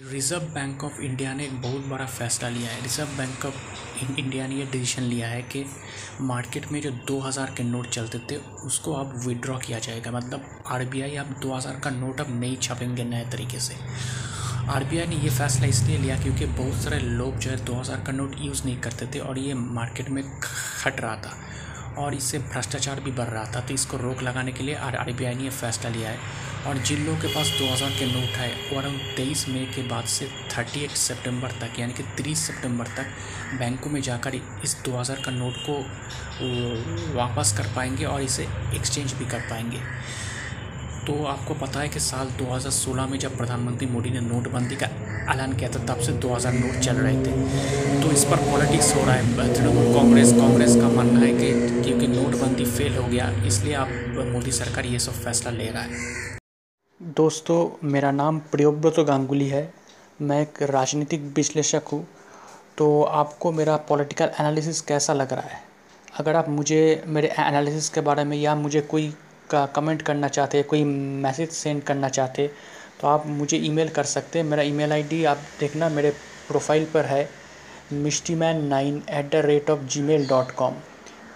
Reserve bank of India ने एक बहुत बड़ा फैसला लिया है। रिज़र्व बैंक ऑफ़ इंडिया ने ये डिसीज़न लिया है कि मार्केट में जो 2000 के नोट चलते थे, उसको अब विड्रॉ किया जाएगा। मतलब आरबीआई अब 2000 का नोट अब नहीं छापेंगे नए तरीके से। आरबीआई ने ये फैसला इसलिए लिया क्योंकि बहुत सारे लोग जो है 2000 का नोट यूज़ नहीं करते थे और ये मार्केट में खट रहा था। और इससे भ्रष्टाचार भी बढ़ रहा था तो इसको रोक लगाने के लिए आर ने फैसला लिया है। और जिन लोगों के पास 2000 के नोट है वो अराउंड तेईस मई के बाद से 38 सितंबर तक, यानी कि 30 सितंबर तक बैंकों में जाकर इस 2000 का नोट को वापस कर पाएँगे और इसे एक्सचेंज भी कर पाएँगे। तो आपको पता है कि साल 2016 में जब प्रधानमंत्री मोदी ने नोटबंदी का ऐलान किया था, तब से 2000 नोट चल रहे थे। तो इस पर पॉलिटिक्स हो रहा है, तृणमूल कांग्रेस कांग्रेस का मानना है फेल हो गया। इसलिए आप, मोदी सरकार ये सब फैसला ले रहा है। दोस्तों, मेरा नाम प्रियोव्रत गांगुली है। मैं एक राजनीतिक विश्लेषक हूँ। तो आपको मेरा पॉलिटिकल एनालिसिस कैसा लग रहा है? अगर आप मुझे, मेरे एनालिसिस के बारे में या मुझे कोई का कमेंट करना चाहते, कोई मैसेज सेंड करना चाहते तो आप मुझे ईमेल कर सकते हैं। मेरा ईमेल आईडी आप देखना, मेरे प्रोफ़ाइल पर है Mishti man nine at the rate of Gmail dot com